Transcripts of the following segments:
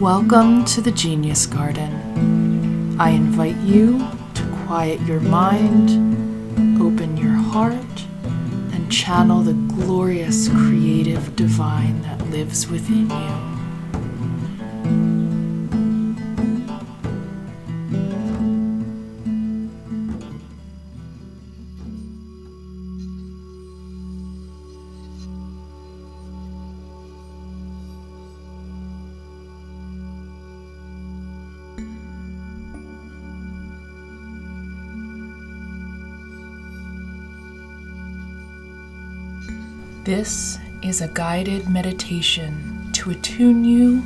Welcome to the Genius Garden. I invite you to quiet your mind, open your heart, and channel the glorious creative divine that lives within you. This is a guided meditation to attune you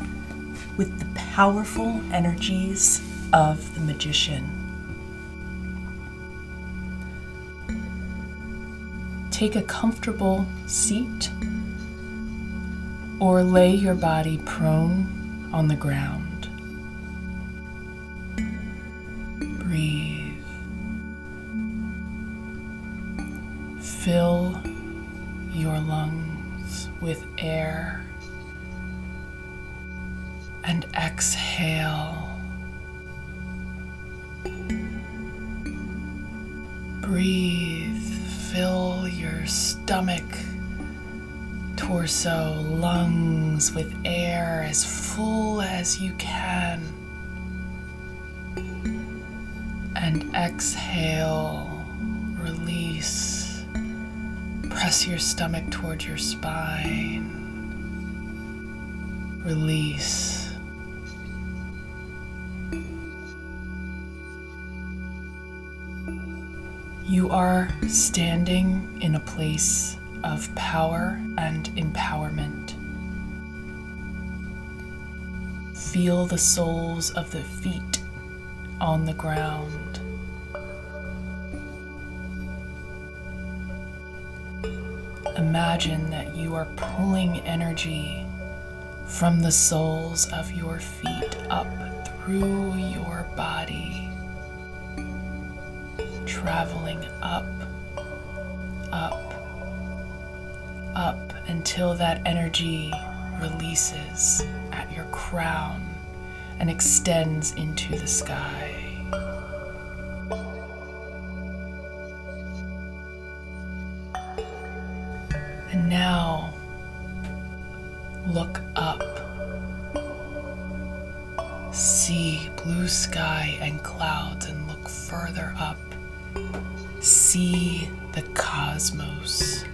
with the powerful energies of the magician. Take a comfortable seat or lay your body prone on the ground. Breathe. Fill your lungs with air and exhale. Breathe, fill your stomach, torso, lungs with air as full as you can. And exhale, release. Press your stomach towards your spine. Release. You are standing in a place of power and empowerment. Feel the soles of the feet on the ground. Imagine that you are pulling energy from the soles of your feet up through your body, traveling up, up, up until that energy releases at your crown and extends into the sky. See blue sky and clouds and look further up. See the cosmos,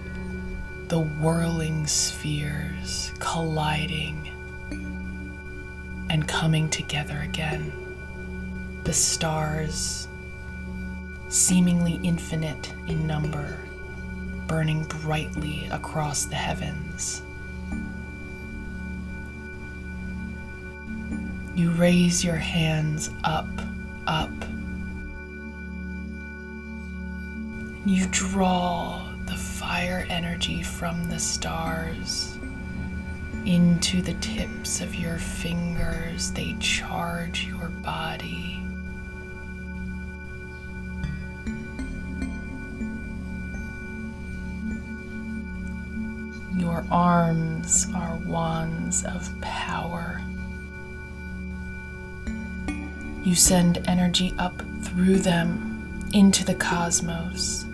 the whirling spheres colliding and coming together again. The stars, seemingly infinite in number, burning brightly across the heavens. You raise your hands up, up. You draw the fire energy from the stars into the tips of your fingers. They charge your body. Your arms are wands of power. You send energy up through them into the cosmos,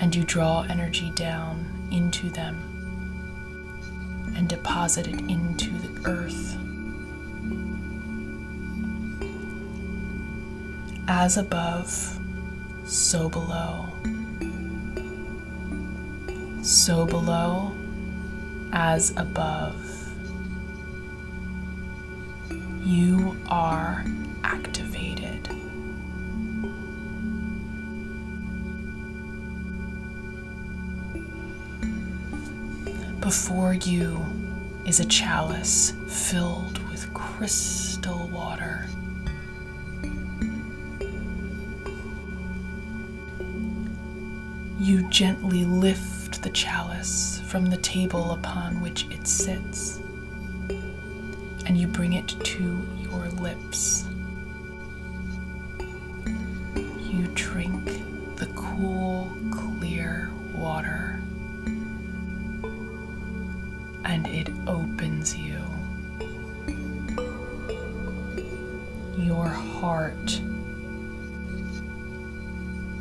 and you draw energy down into them and deposit it into the earth. As above, so below. So below, as above. You are Before you is a chalice filled with crystal water. You gently lift the chalice from the table upon which it sits, and you bring it to your lips. You drink heart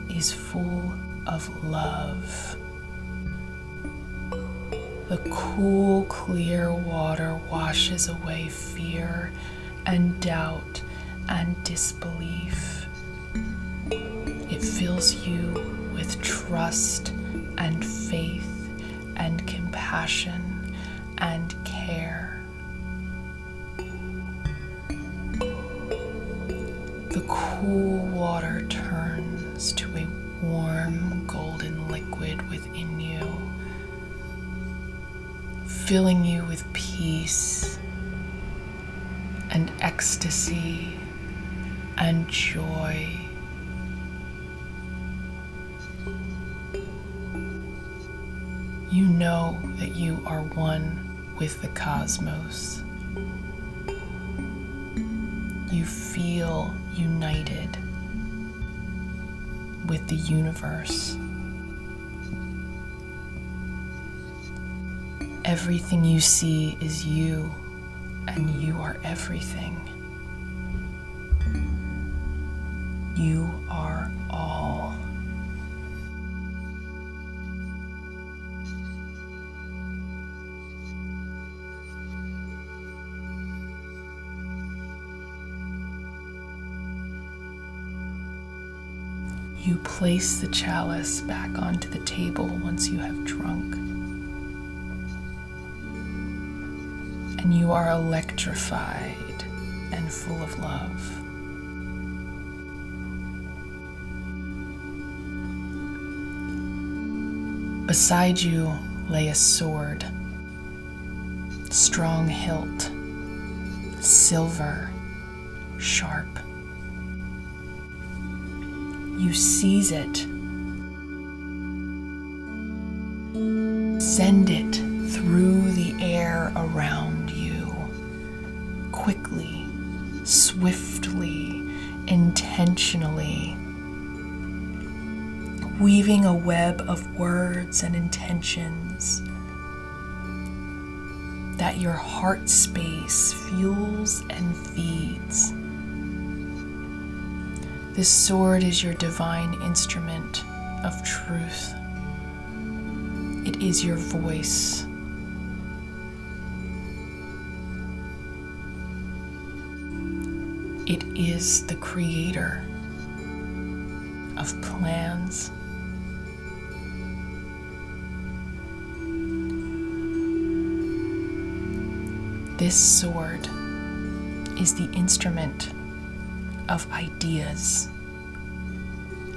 is full of love. The cool, clear water washes away fear and doubt and disbelief. It fills you with trust and faith and compassion and water turns to a warm golden liquid within you filling you with peace and ecstasy and joy. You know that you are one with the cosmos. You feel united with the universe. Everything you see is you, and you are everything. You are You place the chalice back onto the table once you have drunk. and you are electrified and full of love. Beside you lay a sword, strong hilt, silver, sharp. You seize it, send it through the air around you, quickly, swiftly, intentionally, weaving a web of words and intentions. That your heart space fuels and feeds. This sword is your divine instrument of truth. It is your voice. It is the creator of plans. This sword is the instrument of ideas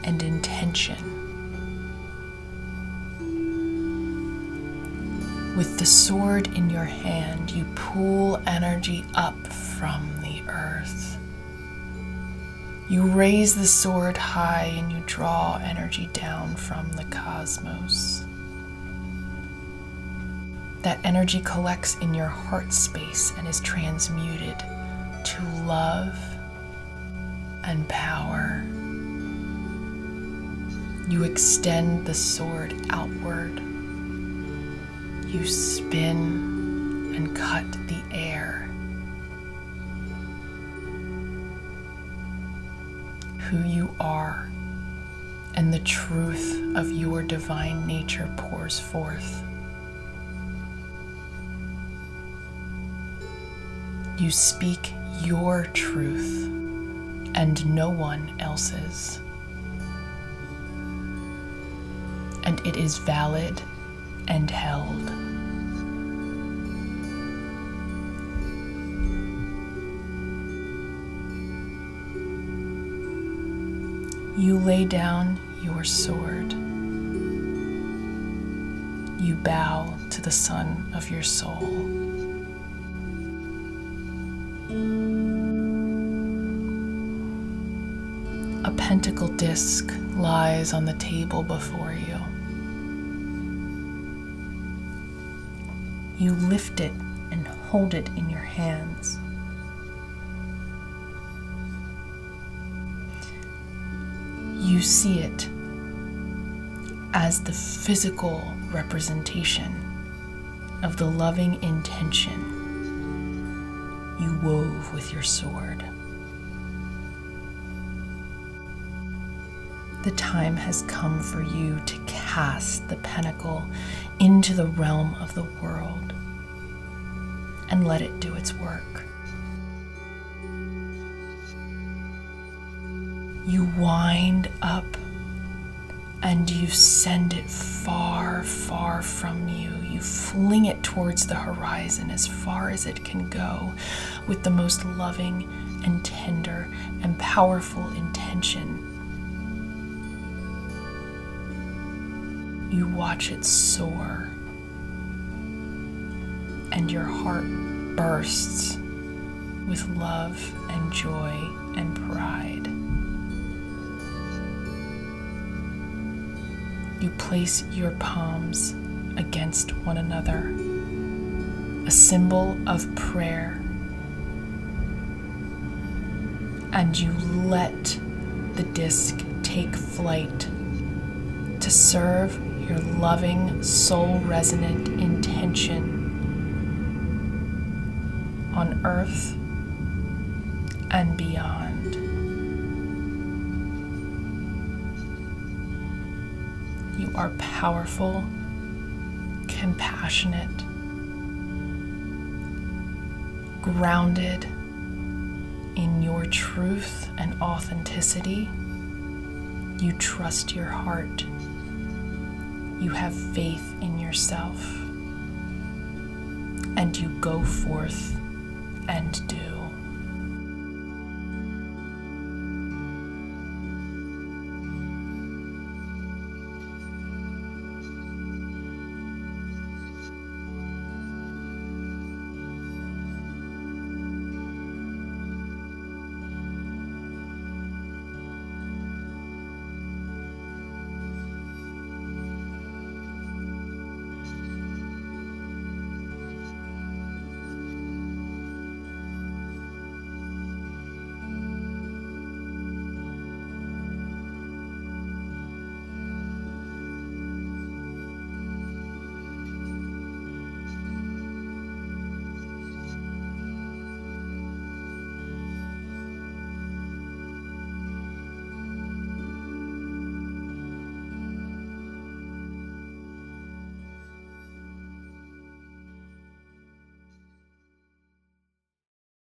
and intention. With the sword in your hand, you pull energy up from the earth. You raise the sword high and you draw energy down from the cosmos. That energy collects in your heart space and is transmuted to love and power. You extend the sword outward. You spin and cut the air who you are and the truth of your divine nature pours forth. You speak your truth and no one else's. And it is valid and held. You lay down your sword. You bow to the sun of your soul. A pentacle disc lies on the table before you. You lift it and hold it in your hands. you see it as the physical representation of the loving intention you wove with your sword. The time has come for you to cast the pentacle into the realm of the world and let it do its work. You wind up and you send it far, far from you. You fling it towards the horizon as far as it can go with the most loving and tender and powerful intention. You watch it soar, and your heart bursts with love and joy and pride. You place your palms against one another, a symbol of prayer and you let the disc take flight to serve your loving, soul resonant intention on earth and beyond. You are powerful, compassionate, grounded in your truth and authenticity. You trust your heart. You have faith in yourself. And you go forth and do.